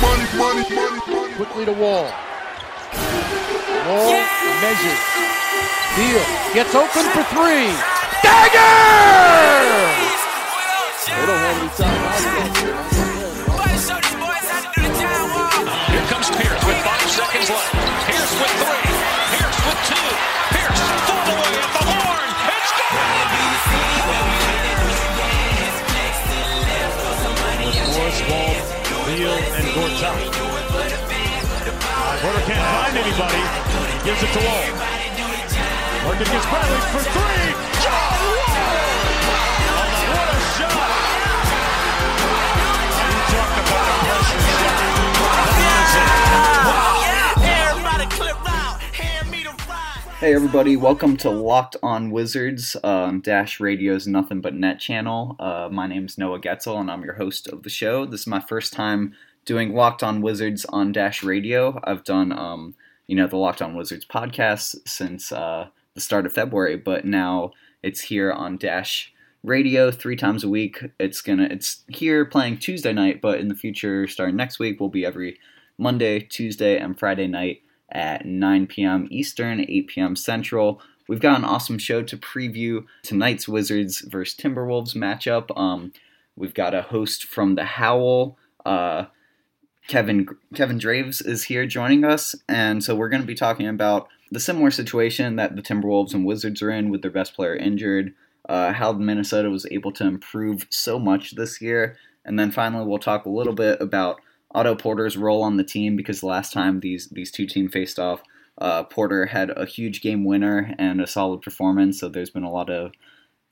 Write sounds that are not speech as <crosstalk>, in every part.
Money, money, money, Quickly to Wall. Wall yeah! measures. Beal. Gets open for three. Dagger! They don't have any Here comes Pierce with five seconds left. Pierce with Beal, and Gortat. Porter can't find anybody. He gives it to Wall. Morgan gets Bradley for three. Hey everybody, welcome to Locked On Wizards, um, Dash Radio's Nothing But Net channel. Uh, my name is Noah Goetzel and I'm your host of the show. This is my first time doing Locked On Wizards on Dash Radio. I've done, um, you know, the Locked On Wizards podcast since uh, the start of February, but now it's here on Dash Radio three times a week. It's gonna, it's here playing Tuesday night, but in the future, starting next week, will be every Monday, Tuesday, and Friday night at 9 p.m. Eastern, 8 p.m. Central. We've got an awesome show to preview tonight's Wizards versus Timberwolves matchup. Um, we've got a host from the Howl. Uh, Kevin Kevin Draves is here joining us, and so we're going to be talking about the similar situation that the Timberwolves and Wizards are in with their best player injured, uh, how Minnesota was able to improve so much this year, and then finally we'll talk a little bit about Otto Porter's role on the team because the last time these these two teams faced off, uh, Porter had a huge game winner and a solid performance. So there's been a lot of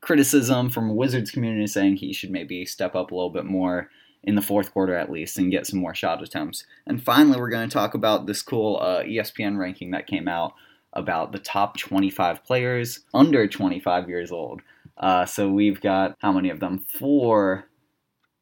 criticism from Wizards community saying he should maybe step up a little bit more in the fourth quarter at least and get some more shot attempts. And finally, we're going to talk about this cool uh, ESPN ranking that came out about the top 25 players under 25 years old. Uh, so we've got how many of them? Four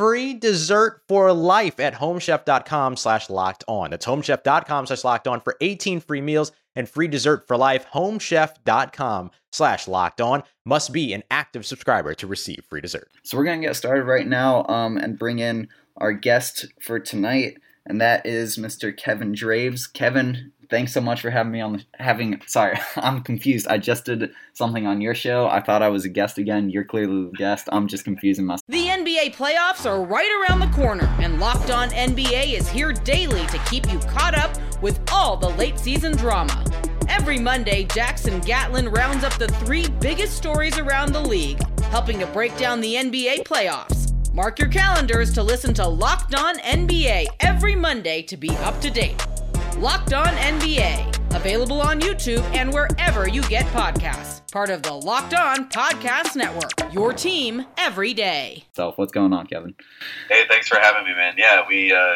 free dessert for life at homechef.com slash locked on. That's homechef.com slash locked on for 18 free meals and free dessert for life. Homechef.com slash locked on must be an active subscriber to receive free dessert. So we're going to get started right now um, and bring in our guest for tonight, and that is Mr. Kevin Draves. Kevin, thanks so much for having me on the having sorry <laughs> i'm confused. I just did something on your show. I thought i was a guest again. You're clearly the guest. I'm just confusing myself the nba playoffs are right around the corner and locked on nba is here daily to keep you caught up with all the late season drama. Every monday jackson gatlin rounds up the three biggest stories around the league helping to break down the nba playoffs. Mark your calendars to listen to Locked On NBA every Monday to be up to date. Locked On NBA, available on YouTube and wherever you get podcasts. Part of the Locked On Podcast Network. Your team every day. So, what's going on, Kevin? Hey, thanks for having me, man. Yeah, we uh,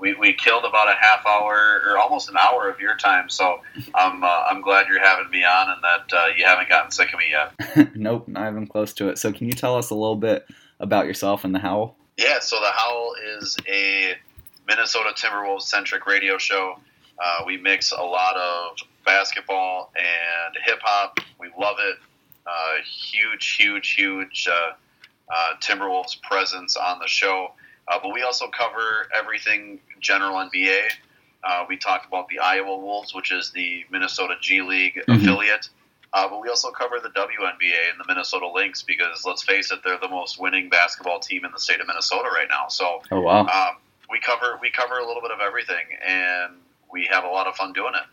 we, we killed about a half hour or almost an hour of your time. So <laughs> I'm uh, I'm glad you're having me on and that uh, you haven't gotten sick of me yet. <laughs> nope, not even close to it. So can you tell us a little bit about yourself and the Howl? Yeah, so the Howl is a Minnesota Timberwolves centric radio show. Uh, we mix a lot of basketball and hip hop. We love it. Uh, huge, huge, huge uh, uh, Timberwolves presence on the show. Uh, but we also cover everything general NBA. Uh, we talk about the Iowa Wolves, which is the Minnesota G League Mhm. affiliate. Uh, but we also cover the WNBA and the Minnesota Lynx because let's face it, they're the most winning basketball team in the state of Minnesota right now. So Oh wow. um, we cover we cover a little bit of everything, and we have a lot of fun doing it.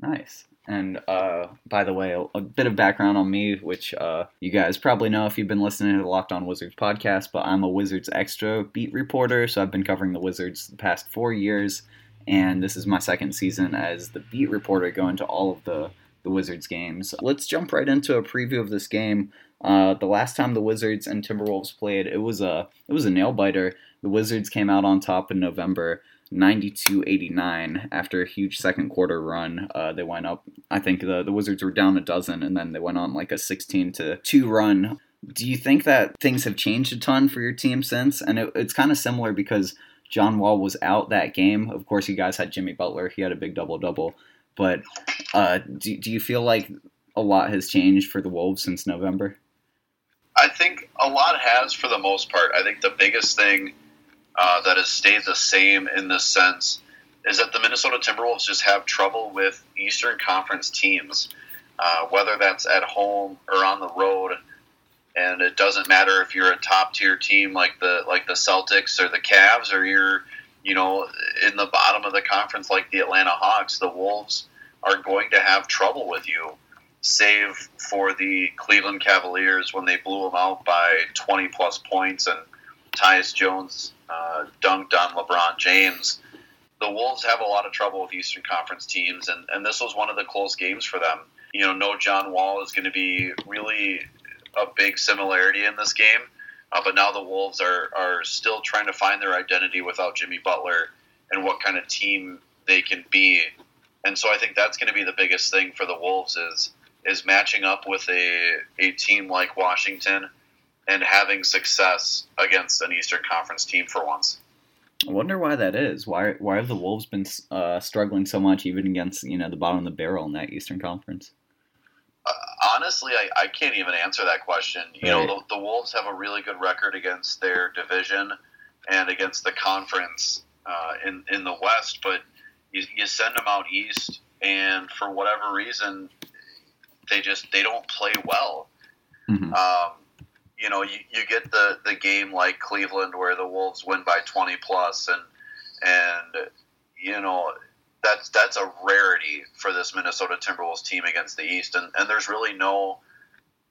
Nice. And uh, by the way, a, bit of background on me, which uh, you guys probably know if you've been listening to the Locked On Wizards podcast, but I'm a Wizards Extra beat reporter, so I've been covering the Wizards the past four years, and this is my second season as the beat reporter going to all of the, the Wizards games. Let's jump right into a preview of this game. Uh, the last time the Wizards and Timberwolves played, it was a it was a nail biter. The Wizards came out on top in November. 92-89 after a huge second quarter run. Uh, they went up. I think the the Wizards were down a dozen, and then they went on like a 16 to two run. Do you think that things have changed a ton for your team since? And it, it's kind of similar because John Wall was out that game. Of course, you guys had Jimmy Butler. He had a big double double. But uh, do, do you feel like a lot has changed for the Wolves since November? I think a lot has for the most part. I think the biggest thing uh, that has stayed the same in this sense is that the Minnesota Timberwolves just have trouble with Eastern Conference teams, uh, whether that's at home or on the road. And it doesn't matter if you're a top tier team like the like the Celtics or the Cavs, or you're you know in the bottom of the conference like the Atlanta Hawks. The Wolves are going to have trouble with you save for the Cleveland Cavaliers when they blew them out by 20 plus points and Tyus Jones uh, dunked on LeBron James. The Wolves have a lot of trouble with Eastern Conference teams, and, and this was one of the close games for them. You know, no John Wall is going to be really a big similarity in this game, uh, but now the Wolves are, are still trying to find their identity without Jimmy Butler and what kind of team they can be. And so I think that's going to be the biggest thing for the Wolves is is matching up with a, a team like Washington and having success against an Eastern Conference team for once. I wonder why that is. Why why have the Wolves been uh, struggling so much, even against you know the bottom of the barrel in that Eastern Conference? Uh, honestly, I, I can't even answer that question. You Right. know, the, the Wolves have a really good record against their division and against the conference uh, in in the West, but you, you send them out east, and for whatever reason, they just they don't play well. Mhm. Um, you know, you, you get the, the game like Cleveland where the Wolves win by twenty plus, and and you know that's that's a rarity for this Minnesota Timberwolves team against the East, and, and there's really no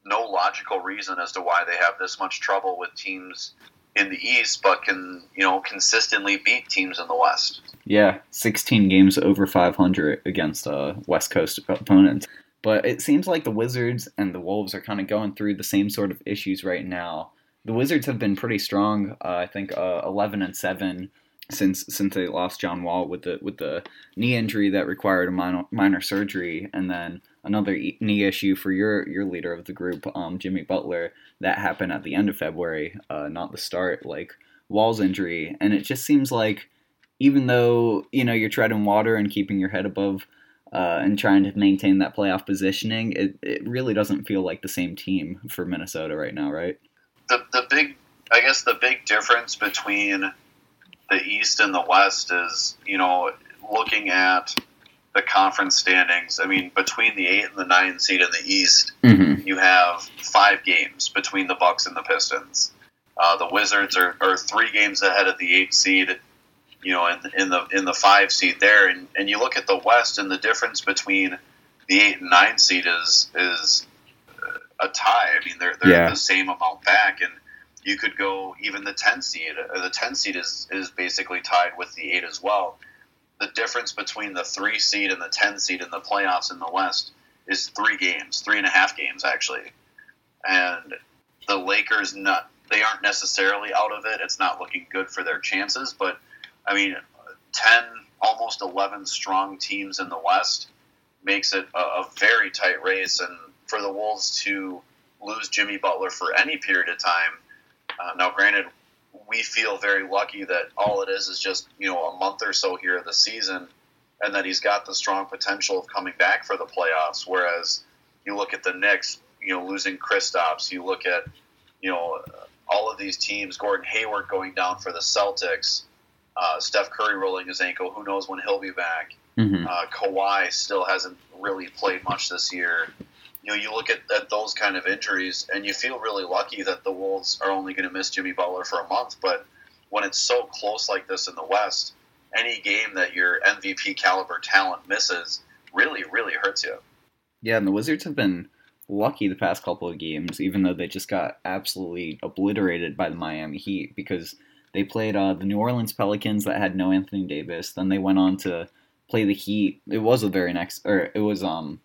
no logical reason as to why they have this much trouble with teams in the East, but can you know consistently beat teams in the West. Yeah, 16 games over 500 against uh, West Coast opponents. But it seems like the Wizards and the Wolves are kind of going through the same sort of issues right now. The Wizards have been pretty strong. Uh, I think uh, 11 and 7 since since they lost John Wall with the with the knee injury that required a minor, minor surgery, and then another knee issue for your your leader of the group, um, Jimmy Butler, that happened at the end of February, uh, not the start, like Wall's injury, and it just seems like even though you know you're treading water and keeping your head above uh, and trying to maintain that playoff positioning, it, it really doesn't feel like the same team for Minnesota right now, right? the the big I guess the big difference between the East and the West is you know looking at the conference standings. I mean, between the eight and the nine seed in the East, Mm-hmm. you have five games between the Bucks and the Pistons. Uh, the Wizards are, are three games ahead of the eight seed. You know, in, in the in the five seed there, and, and you look at the West, and the difference between the eight and nine seed is is a tie. I mean, they're they're Yeah. the same amount back, and you could go even the ten seed. Uh, The ten seed is is basically tied with the eight as well. The difference between the three seed and the ten seed in the playoffs in the West is three games, three and a half games actually, and the Lakers not they aren't necessarily out of it. It's not looking good for their chances, but I mean, ten almost eleven strong teams in the West makes it a, a very tight race, and for the Wolves to lose Jimmy Butler for any period of time. Uh, now, granted, we feel very lucky that all it is is just you know a month or so here of the season, and that he's got the strong potential of coming back for the playoffs. Whereas you look at the Knicks, you know, losing Kristaps, you look at you know all of these teams, Gordon Hayward going down for the Celtics, uh, Steph Curry rolling his ankle. Who knows when he'll be back? Mm-hmm. Uh, Kawhi still hasn't really played much this year. You know, you look at, at those kind of injuries, and you feel really lucky that the Wolves are only going to miss Jimmy Butler for a month. But when it's so close like this in the West, any game that your MVP caliber talent misses really, really hurts you. Yeah, and the Wizards have been lucky the past couple of games, even though they just got absolutely obliterated by the Miami Heat because they played uh, the New Orleans Pelicans that had no Anthony Davis. Then they went on to play the Heat. It was the very next, or it was um,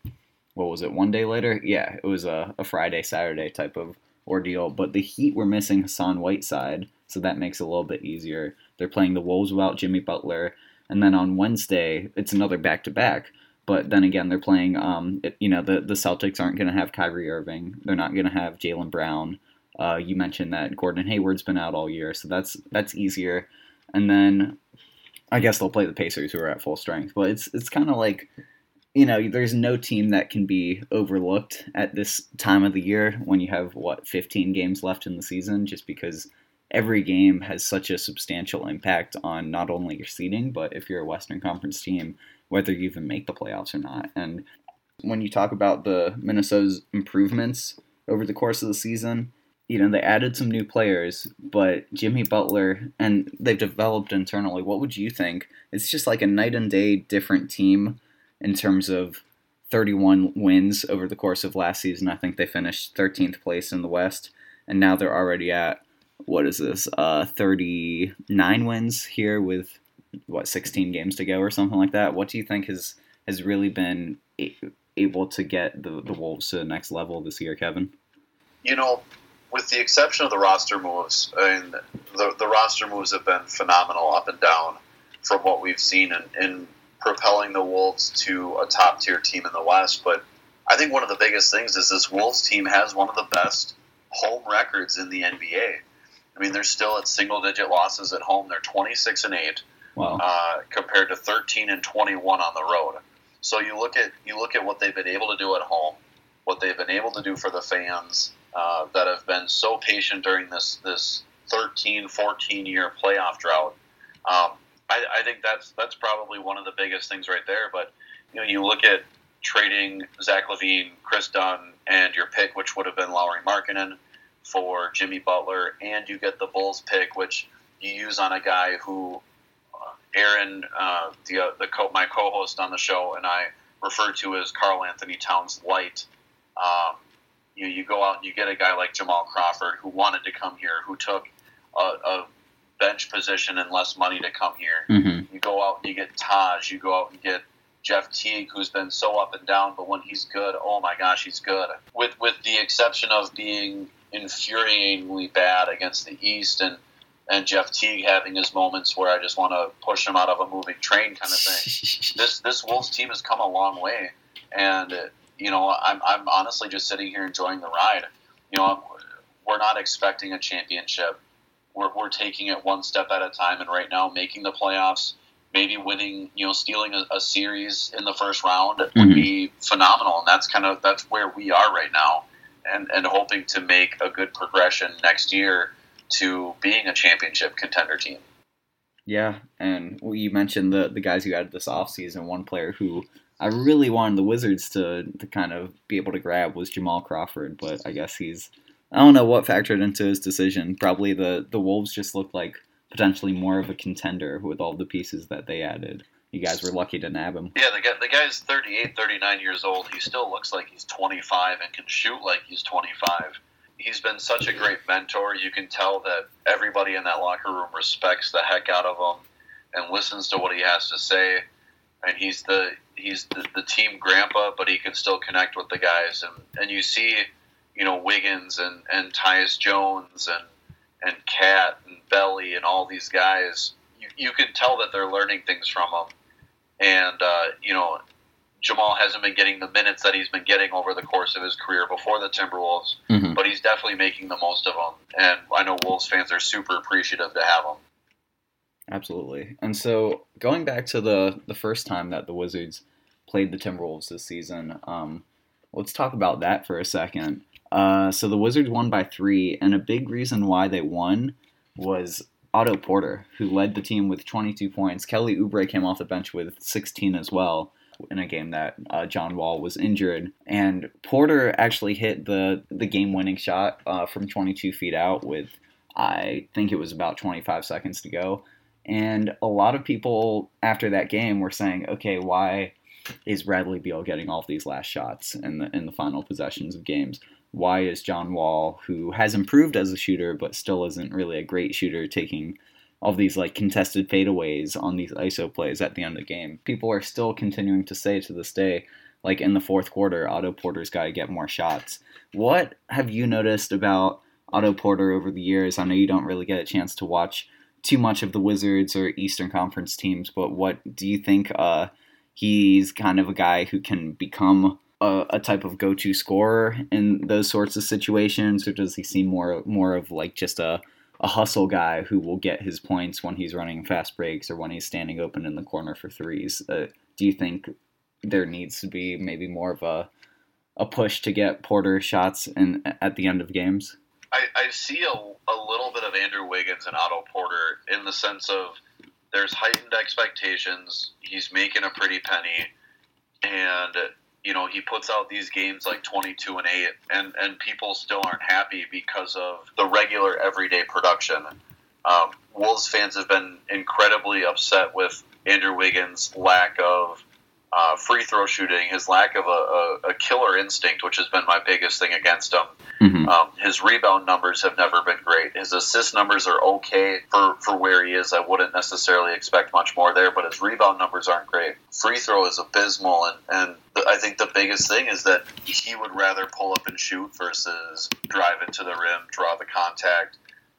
what was it? One day later? Yeah, it was a, a Friday Saturday type of ordeal. But the Heat were missing Hassan Whiteside, so that makes it a little bit easier. They're playing the Wolves without Jimmy Butler, and then on Wednesday it's another back to back. But then again, they're playing. Um, you know, the the Celtics aren't going to have Kyrie Irving. They're not going to have Jaylen Brown. Uh, you mentioned that Gordon Hayward's been out all year, so that's that's easier. And then I guess they'll play the Pacers, who are at full strength. But it's it's kind of like, you know, there's no team that can be overlooked at this time of the year when you have what 15 games left in the season, just because every game has such a substantial impact on not only your seeding, but if you're a Western Conference team, whether you even make the playoffs or not. And when you talk about the Minnesota's improvements over the course of the season, you know, they added some new players, but Jimmy Butler and they've developed internally. What would you think? It's just like a night and day different team in terms of 31 wins over the course of last season. I think they finished 13th place in the West, and now they're already at what is this? Uh, 39 wins here with what 16 games to go or something like that. What do you think has has really been able to get the the Wolves to the next level this year, Kevin? You know, with the exception of the roster moves, I mean, the, the roster moves have been phenomenal up and down from what we've seen in, in propelling the Wolves to a top tier team in the West. But I think one of the biggest things is this Wolves team has one of the best home records in the NBA. I mean, they're still at single digit losses at home. They're 26 and 8 Wow. uh, compared to 13 and 21 on the road. So you look at you look at what they've been able to do at home, what they've been able to do for the fans uh, that have been so patient during this this 13, 14 year playoff drought. Um, I, I think that's that's probably one of the biggest things right there. But you know, you look at trading Zach LaVine, Kris Dunn, and your pick, which would have been Lauri Markkanen, for Jimmy Butler, and you get the Bulls pick, which you use on a guy who uh, Aaron, uh, the uh, the co- my co-host on the show, and I refer to as Karl-Anthony Towns light. Um, you you go out and you get a guy like Jamal Crawford who wanted to come here, who took a, a bench position and less money to come here. Mm-hmm. You go out and you get Taj. You go out and get Jeff Teague, who's been so up and down, but when he's good, oh my gosh, he's good. With with the exception of being infuriatingly bad against the East and and Jeff Teague having his moments where I just want to push him out of a moving train kind of thing. <laughs> this this Wolves team has come a long way, and you know I'm I'm honestly just sitting here enjoying the ride. You know, we're not expecting a championship. We're, we're taking it one step at a time, and right now making the playoffs, maybe winning, you know, stealing a, a series in the first round would Mhm. be phenomenal, and that's kind of that's where we are right now, and and hoping to make a good progression next year to being a championship contender team. Yeah, and well, you mentioned the the guys you added this offseason. One player who I really wanted the Wizards to to kind of be able to grab was Jamal Crawford, but I guess he's I don't know what factored into his decision. Probably the the Wolves just looked like potentially more of a contender with all the pieces that they added. You guys were lucky to nab him. Yeah, the guy the guy's 38, 39 years old. He still looks like he's 25 and can shoot like he's 25. He's been such a great mentor. You can tell that everybody in that locker room respects the heck out of him and listens to what he has to say. And he's the he's the, the team grandpa, but he can still connect with the guys. And and you see, you know, Wiggins and and Tyus Jones and and Cat and Belly and all these guys. You, you can tell that they're learning things from him. And uh, you know, Jamal hasn't been getting the minutes that he's been getting over the course of his career before the Timberwolves, Mhm. but he's definitely making the most of them. And I know Wolves fans are super appreciative to have him. Absolutely. And so going back to the the first time that the Wizards played the Timberwolves this season, um, let's talk about that for a second. Uh, so the Wizards won by three, and a big reason why they won was Otto Porter, who led the team with 22 points. Kelly Oubre came off the bench with 16 as well in a game that uh, John Wall was injured. And Porter actually hit the, the game winning shot uh, from 22 feet out with, I think it was about 25 seconds to go. And a lot of people after that game were saying, okay, why is Bradley Beal getting all of these last shots in the in the final possessions of games? Why is John Wall, who has improved as a shooter but still isn't really a great shooter, taking all these like contested fadeaways on these ISO plays at the end of the game? People are still continuing to say to this day, like in the fourth quarter, Otto Porter's got to get more shots. What have you noticed about Otto Porter over the years? I know you don't really get a chance to watch too much of the Wizards or Eastern Conference teams, but what do you think? Uh, he's kind of a guy who can become a, a, type of go-to scorer in those sorts of situations, or does he seem more more of like just a a hustle guy who will get his points when he's running fast breaks or when he's standing open in the corner for threes? Uh, do you think there needs to be maybe more of a a push to get Porter shots in at the end of games? I, I see a, a little bit of Andrew Wiggins and Otto Porter in the sense of there's heightened expectations. He's making a pretty penny, and you know he puts out these games like 22 and 8, and and people still aren't happy because of the regular everyday production. Um, Wolves fans have been incredibly upset with Andrew Wiggins' lack of uh, free throw shooting, his lack of a, a, a, killer instinct, which has been my biggest thing against him. Mm-hmm. Um, his rebound numbers have never been great. His assist numbers are okay for, for where he is. I wouldn't necessarily expect much more there, but his rebound numbers aren't great. Free throw is abysmal, and, and I think the biggest thing is that he would rather pull up and shoot versus drive into the rim, draw the contact,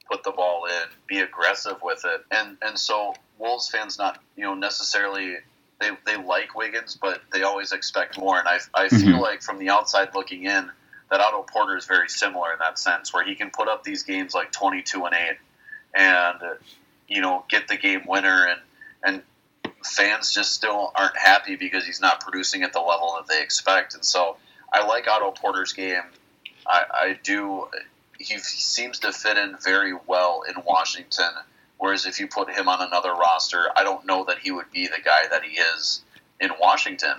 put the ball in, be aggressive with it. And and so Wolves fans not you know necessarily they, they like Wiggins, but they always expect more. And I, I mm-hmm. feel like from the outside looking in, that Otto Porter is very similar in that sense, where he can put up these games like 22 and 8 and, you know, get the game winner. And, and fans just still aren't happy because he's not producing at the level that they expect. And so I like Otto Porter's game. I, I do. He seems to fit in very well in Washington Whereas if you put him on another roster, I don't know that he would be the guy that he is in Washington.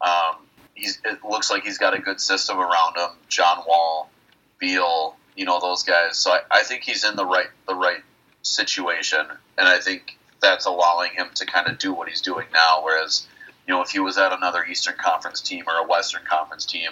Um, he's, it looks like he's got a good system around him. John Wall, Beal, you know those guys. So I, I think he's in the right the right situation, and I think that's allowing him to kind of do what he's doing now. Whereas, you know, if he was at another Eastern Conference team or a Western Conference team,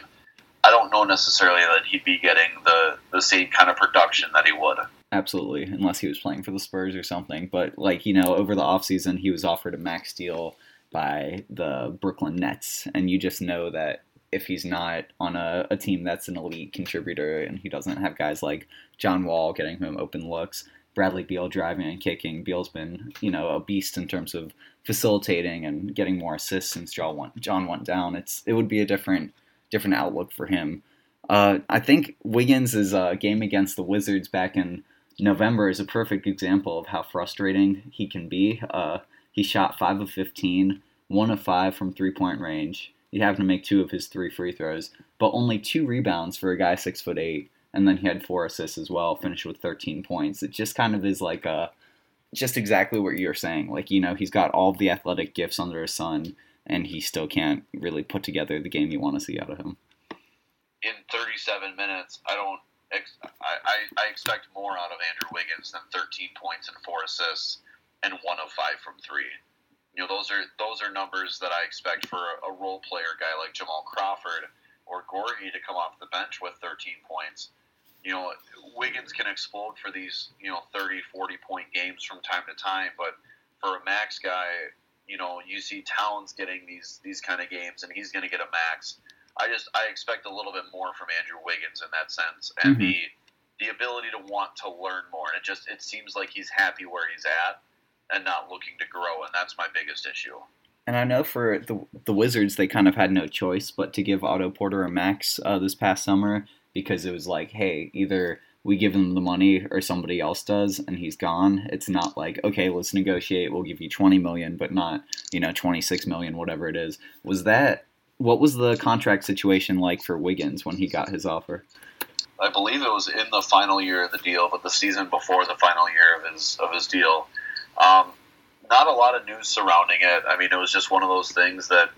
I don't know necessarily that he'd be getting the the same kind of production that he would. Absolutely, unless he was playing for the Spurs or something. But like you know, over the offseason, he was offered a max deal by the Brooklyn Nets, and you just know that if he's not on a, a team that's an elite contributor and he doesn't have guys like John Wall getting him open looks, Bradley Beal driving and kicking. Beal's been, you know, a beast in terms of facilitating and getting more assists since John went, John went down. It's it would be a different different outlook for him. Uh, I think Wiggins' uh, game against the Wizards back in November is a perfect example of how frustrating he can be. Uh, he shot 5 of 15, 1 of 5 from three point range. He happened to make two of his three free throws, but only two rebounds for a guy 6 foot 8. And then he had four assists as well, finished with 13 points. It just kind of is like a, just exactly what you're saying. Like, you know, he's got all the athletic gifts under his sun, and he still can't really put together the game you want to see out of him. In 37 minutes, I don't I, I, expect more out of Andrew Wiggins than 13 points and four assists and one of five from three. You know, those are those are numbers that I expect for a, a role player guy like Jamal Crawford or Gorgui to come off the bench with 13 points. You know, Wiggins can explode for these, you know, 30, 40 point games from time to time, but for a max guy, you know, you see Towns getting these these kind of games, and he's going to get a max. I just I expect a little bit more from Andrew Wiggins in that sense, and mm-hmm. the the ability to want to learn more. And it just it seems like he's happy where he's at and not looking to grow, and that's my biggest issue. And I know for the the Wizards, they kind of had no choice but to give Otto Porter a max uh, this past summer because it was like, hey, either we give him the money or somebody else does and he's gone it's not like okay let's negotiate we'll give you 20 million but not you know 26 million whatever it is was that what was the contract situation like for Wiggins when he got his offer? I believe it was in the final year of the deal, but the season before the final year of his of his deal. Um, not a lot of news surrounding it. I mean, it was just one of those things that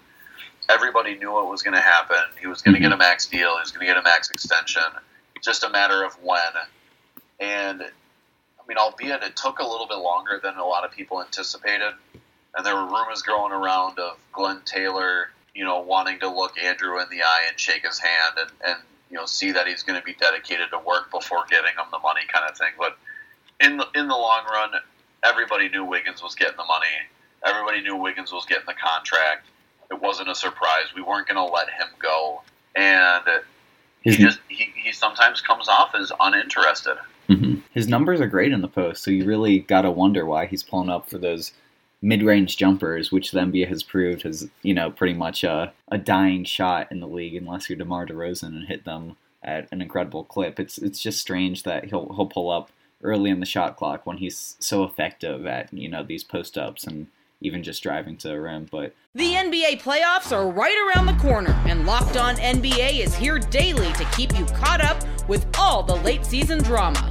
everybody knew what was going to happen. He was going to Mhm. get a max deal. He was going to get a max extension. Just a matter of when. And I mean, albeit it took a little bit longer than a lot of people anticipated, and there were rumors going around of Glen Taylor, you know, wanting to look Andrew in the eye and shake his hand and, and you know see that he's going to be dedicated to work before giving him the money, kind of thing. But in the in the long run, everybody knew Wiggins was getting the money. Everybody knew Wiggins was getting the contract. It wasn't a surprise. We weren't going to let him go, and he His, just he, he sometimes comes off as uninterested. Mhm. His numbers are great in the post, so you really got to wonder why he's pulling up for those mid-range jumpers, which the NBA has proved has you know, pretty much a, a dying shot in the league unless you're DeMar DeRozan and hit them at an incredible clip. It's it's just strange that he'll he'll pull up early in the shot clock when he's so effective at, you know, these post-ups and even just driving to the rim, but The NBA playoffs are right around the corner, and Locked On NBA is here daily to keep you caught up with all the late season drama.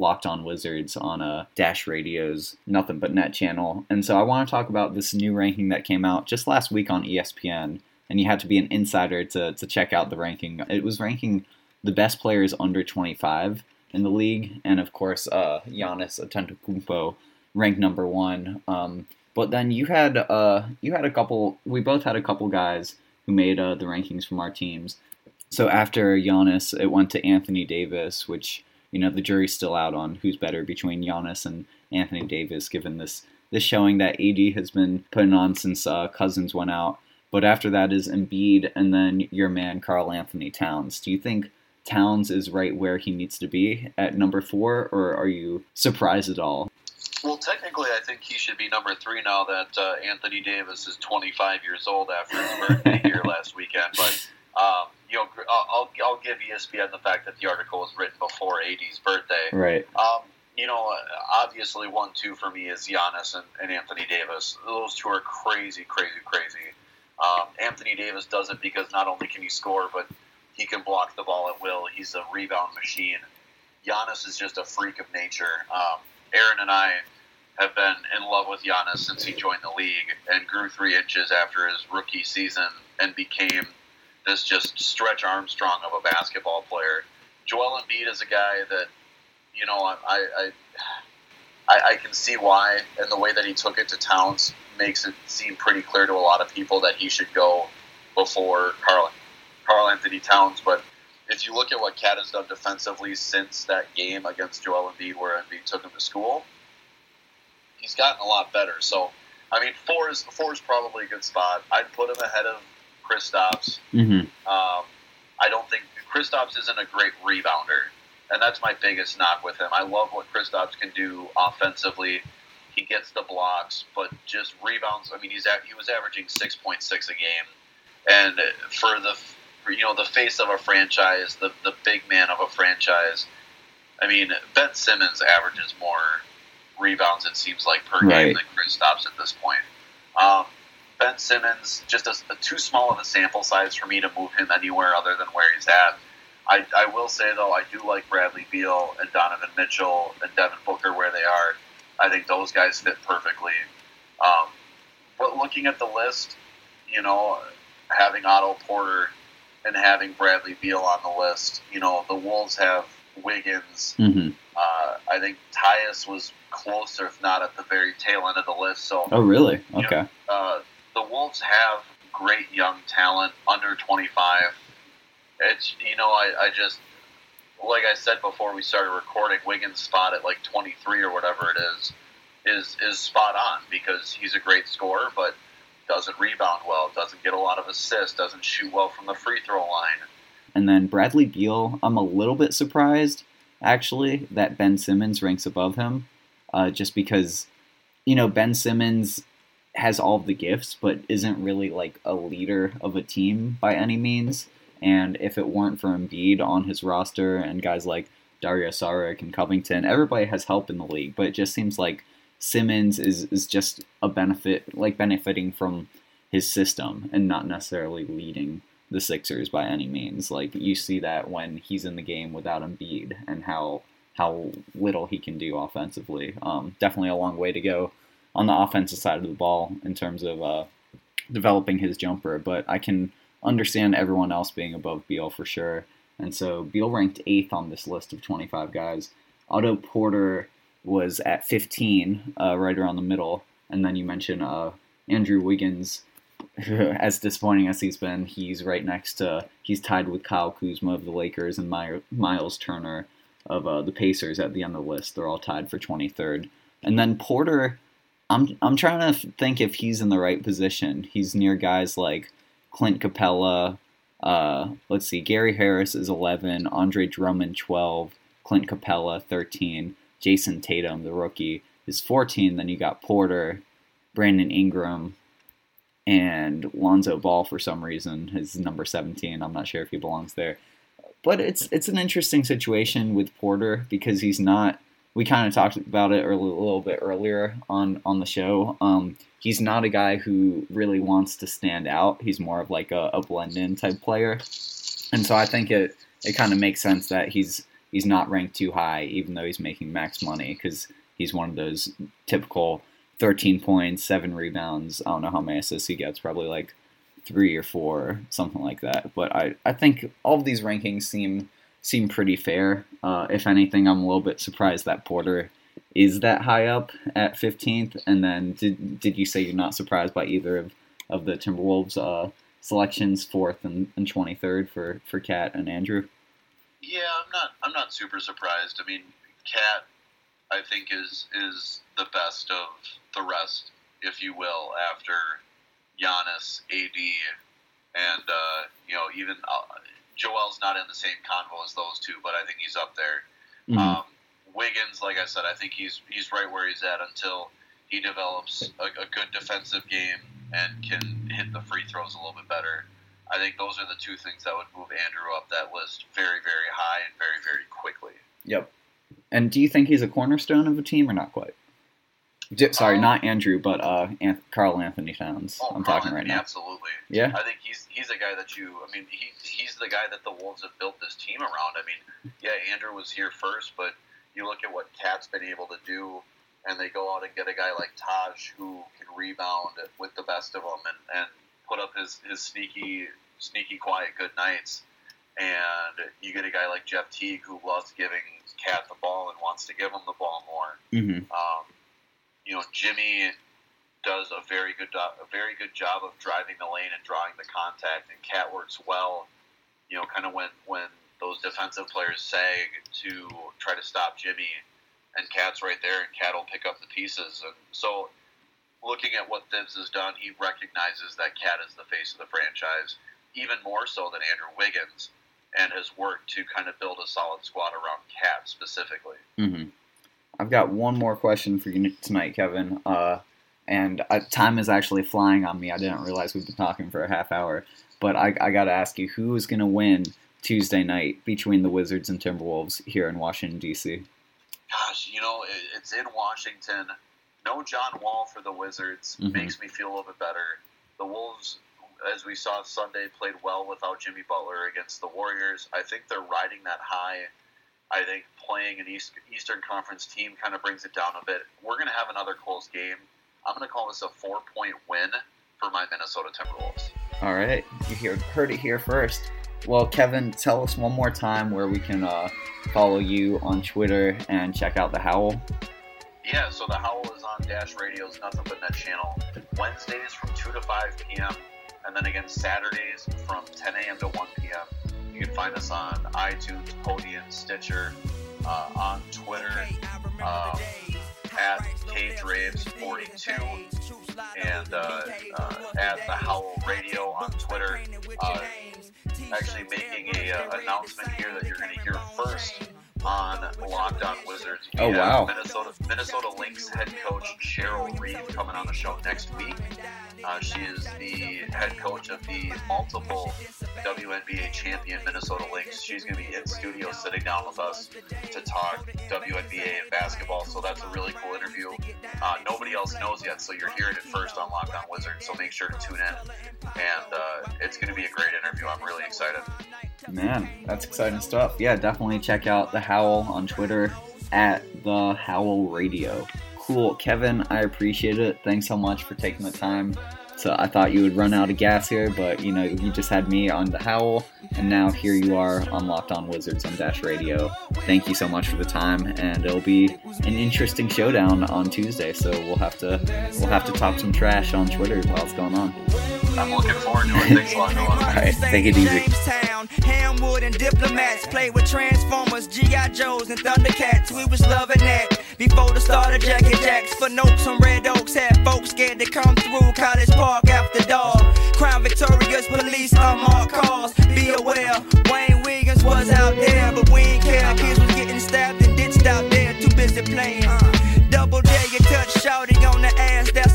Locked On Wizards on a Dash Radio's Nothing But Net channel. And so I want to talk about this new ranking that came out just last week on ESPN. And you had to be an insider to, to check out the ranking. It was ranking the best players under 25 in the league. And of course, uh, Giannis Antetokounmpo ranked number one. Um, but then you had uh, you had a couple. We both had a couple guys who made uh, the rankings from our teams. So after Giannis, it went to Anthony Davis, which you know the jury's still out on who's better between Giannis and Anthony Davis, given this this showing that AD has been putting on since uh, Cousins went out. But after that is Embiid, and then your man Karl-Anthony Towns. Do you think Towns is right where he needs to be at number four, or are you surprised at all? Well, technically, I think he should be number three now that uh, Anthony Davis is 25 years old after his birthday here <laughs> last weekend. But um, you know, I'll, I'll give ESPN the fact that the article was written before AD's birthday. Right. Um, you know, obviously, one two for me is Giannis and, and Anthony Davis. Those two are crazy, crazy, crazy. Um, Anthony Davis does it because not only can he score, but he can block the ball at will. He's a rebound machine. Giannis is just a freak of nature. Um, Aaron and I have been in love with Giannis since he joined the league and grew three inches after his rookie season and became just stretch Armstrong of a basketball player. Joel Embiid is a guy that, you know, I, I, I, I can see why, and the way that he took it to Towns makes it seem pretty clear to a lot of people that he should go before Karl, Carl Anthony Towns. But if you look at what Cat has done defensively since that game against Joel Embiid, where Embiid took him to school, he's gotten a lot better. So, I mean, four is four is probably a good spot. I'd put him ahead of Kristaps. Mm-hmm. Um, I don't think Kristaps isn't a great rebounder, and that's my biggest knock with him. I love what Kristaps can do offensively. He gets the blocks, but just rebounds. I mean, he's at, he was averaging six point six a game, and for the for, you know the face of a franchise, the the big man of a franchise. I mean, Ben Simmons averages more rebounds it seems like per Right. game than Kristaps at this point. Um, Ben Simmons, just a, a too small of a sample size for me to move him anywhere other than where he's at. I, I will say though, I do like Bradley Beal and Donovan Mitchell and Devin Booker where they are. I think those guys fit perfectly. Um, but looking at the list, you know, having Otto Porter and having Bradley Beal on the list, you know, the Wolves have Wiggins. Mm-hmm. Uh, I think Tyus was closer, if not at the very tail end of the list. So Oh, really? Okay. uh, the Wolves have great young talent under 25. It's you know I, I just like I said before we started recording, Wiggins' spot at like 23 or whatever it is is is spot on because he's a great scorer, but doesn't rebound well, doesn't get a lot of assists, doesn't shoot well from the free throw line. And then Bradley Beal, I'm a little bit surprised actually that Ben Simmons ranks above him, uh, just because you know, Ben Simmons has all the gifts, but isn't really like a leader of a team by any means. And if it weren't for Embiid on his roster and guys like Dario Saric and Covington, everybody has help in the league. But it just seems like Simmons is is just a benefit, like benefiting from his system and not necessarily leading the Sixers by any means. Like you see that when he's in the game without Embiid and how how little he can do offensively. Um, definitely a long way to go on the offensive side of the ball in terms of uh, developing his jumper, but I can understand everyone else being above Beal for sure. And so Beal ranked eighth on this list of 25 guys. Otto Porter was at 15, uh, right around the middle. And then you mentioned uh, Andrew Wiggins. <laughs> as disappointing as he's been, he's right next to, he's tied with Kyle Kuzma of the Lakers and My, Myles Turner of uh, the Pacers at the end of the list. They're all tied for 23rd. And then Porter, I'm, I'm trying to think if he's in the right position. He's near guys like Clint Capela. Uh, let's see, Gary Harris is 11, Andre Drummond 12, Clint Capela 13, Jayson Tatum, the rookie, is 14. Then you got Porter, Brandon Ingram, and Lonzo Ball for some reason is number 17. I'm not sure if he belongs there. But it's it's an interesting situation with Porter because he's not. We kind of talked about it a little bit earlier on on the show. Um, he's not a guy who really wants to stand out. He's more of like a, a blend in type player, and so I think it it kind of makes sense that he's he's not ranked too high, even though he's making max money because he's one of those typical 13 points, seven rebounds. I don't know how many assists he gets, probably like three or four, something like that. But I, I think all of these rankings seem seem pretty fair. Uh, if anything, I'm a little bit surprised that Porter is that high up at 15th. And then did did you say you're not surprised by either of, of the Timberwolves uh, selections, fourth and, and 23rd for for Cat and Andrew? Yeah, I'm not. I'm not super surprised. I mean, Cat, I think is is the best of the rest, if you will, after Giannis, AD, and uh, you know even uh, Joel's not in the same convo as those two, but I think he's up there. Mm-hmm. Um, Wiggins, like I said, I think he's he's right where he's at until he develops a, a good defensive game and can hit the free throws a little bit better. I think those are the two things that would move Andrew up that list very, very high and very, very quickly. Yep. And do you think he's a cornerstone of a team or not quite? Sorry, um, not Andrew, but uh, Karl-Anthony Towns. Oh, I'm Carl talking Anthony, right now. Absolutely. Yeah. I think he's he's a guy that you. I mean, he he's the guy that the Wolves have built this team around. I mean, yeah, Andrew was here first, but you look at what Cat's been able to do, and they go out and get a guy like Taj who can rebound with the best of them and, and put up his, his sneaky sneaky quiet good nights. And you get a guy like Jeff Teague who loves giving Cat the ball and wants to give him the ball more. Mm-hmm. Um, you know, Jimmy does a very good a very good job of driving the lane and drawing the contact, and Cat works well. You know, kind of when when those defensive players sag to try to stop Jimmy, and Cat's right there, and Cat will pick up the pieces. And so, looking at what Thibs has done, he recognizes that Cat is the face of the franchise, even more so than Andrew Wiggins, and has worked to kind of build a solid squad around Cat specifically. Mm-hmm. I've got one more question for you tonight, Kevin. Uh, and uh, time is actually flying on me. I didn't realize we've been talking for a half hour. But I, I got to ask you, who is going to win Tuesday night between the Wizards and Timberwolves here in Washington, D.C.? Gosh, you know, it's in Washington. No John Wall for the Wizards mm-hmm. makes me feel a little bit better. The Wolves, as we saw Sunday, played well without Jimmy Butler against the Warriors. I think they're riding that high. I think playing an East, Eastern Conference team kind of brings it down a bit. We're going to have another close game. I'm going to call this a four point win for my Minnesota Timberwolves. All right. You heard it here first. Well, Kevin, tell us one more time where we can uh, follow you on Twitter and check out The Howl. Yeah, so The Howl is on Dash Radio's Nothing But Net channel Wednesdays from 2 to 5 p.m. and then again Saturdays from 10 a.m. to 1 p.m. You can find us on iTunes, Podium, Stitcher, uh, on Twitter, uh, at Cage Raves 42 and uh, uh, at the Howl Radio on Twitter. Uh, actually, making a uh, announcement here that you're going to hear first on Locked On Wizards. We Oh, wow. Minnesota Minnesota Lynx head coach Cheryl Reeve coming on the show next week. Uh, she is the head coach of the multiple WNBA champion Minnesota Lynx. She's going to be in studio sitting down with us to talk WNBA and basketball. So that's a really cool interview. Uh, nobody else knows yet, so you're hearing it first on Locked On Wizards. So make sure to tune in, and uh, it's going to be a great interview. I'm really excited. Man, that's exciting stuff. Yeah, definitely check out the Howl on Twitter at the Howl Radio. Cool, Kevin. I appreciate it. Thanks so much for taking the time. So I thought you would run out of gas here, but you know you just had me on the Howl, and now here you are on Locked On Wizards on Dash Radio. Thank you so much for the time, and it'll be an interesting showdown on Tuesday. So we'll have to we'll have to talk some trash on Twitter while it's going on. I'm looking forward to it. Thanks a lot, Noah. All right, take it easy. Hamwood and diplomats play with Transformers, GI Joes and Thundercats. We was loving that before the start of Jackie Jacks. For notes on Red Oaks, had folks scared to come through College Park after dark. Crown police unmarked cars. Be aware, Wayne was out there, but we ain't care. Kids was getting stabbed and ditched out there, too busy playing. Double dare you touch shouty on the ass, that's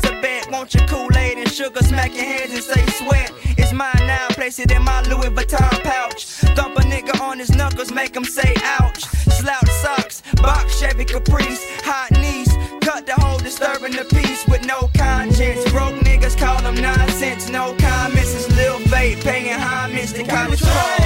sugar, smack your hands and say sweat. It's mine now, place it in my Louis Vuitton pouch. Thump a nigga on his knuckles, make him say ouch. Slouch socks, box Chevy Caprice, hot knees. Cut the hole, disturbing the peace with no conscience. Broke niggas call them nonsense, no comments. It's Lil Fate paying homage to college.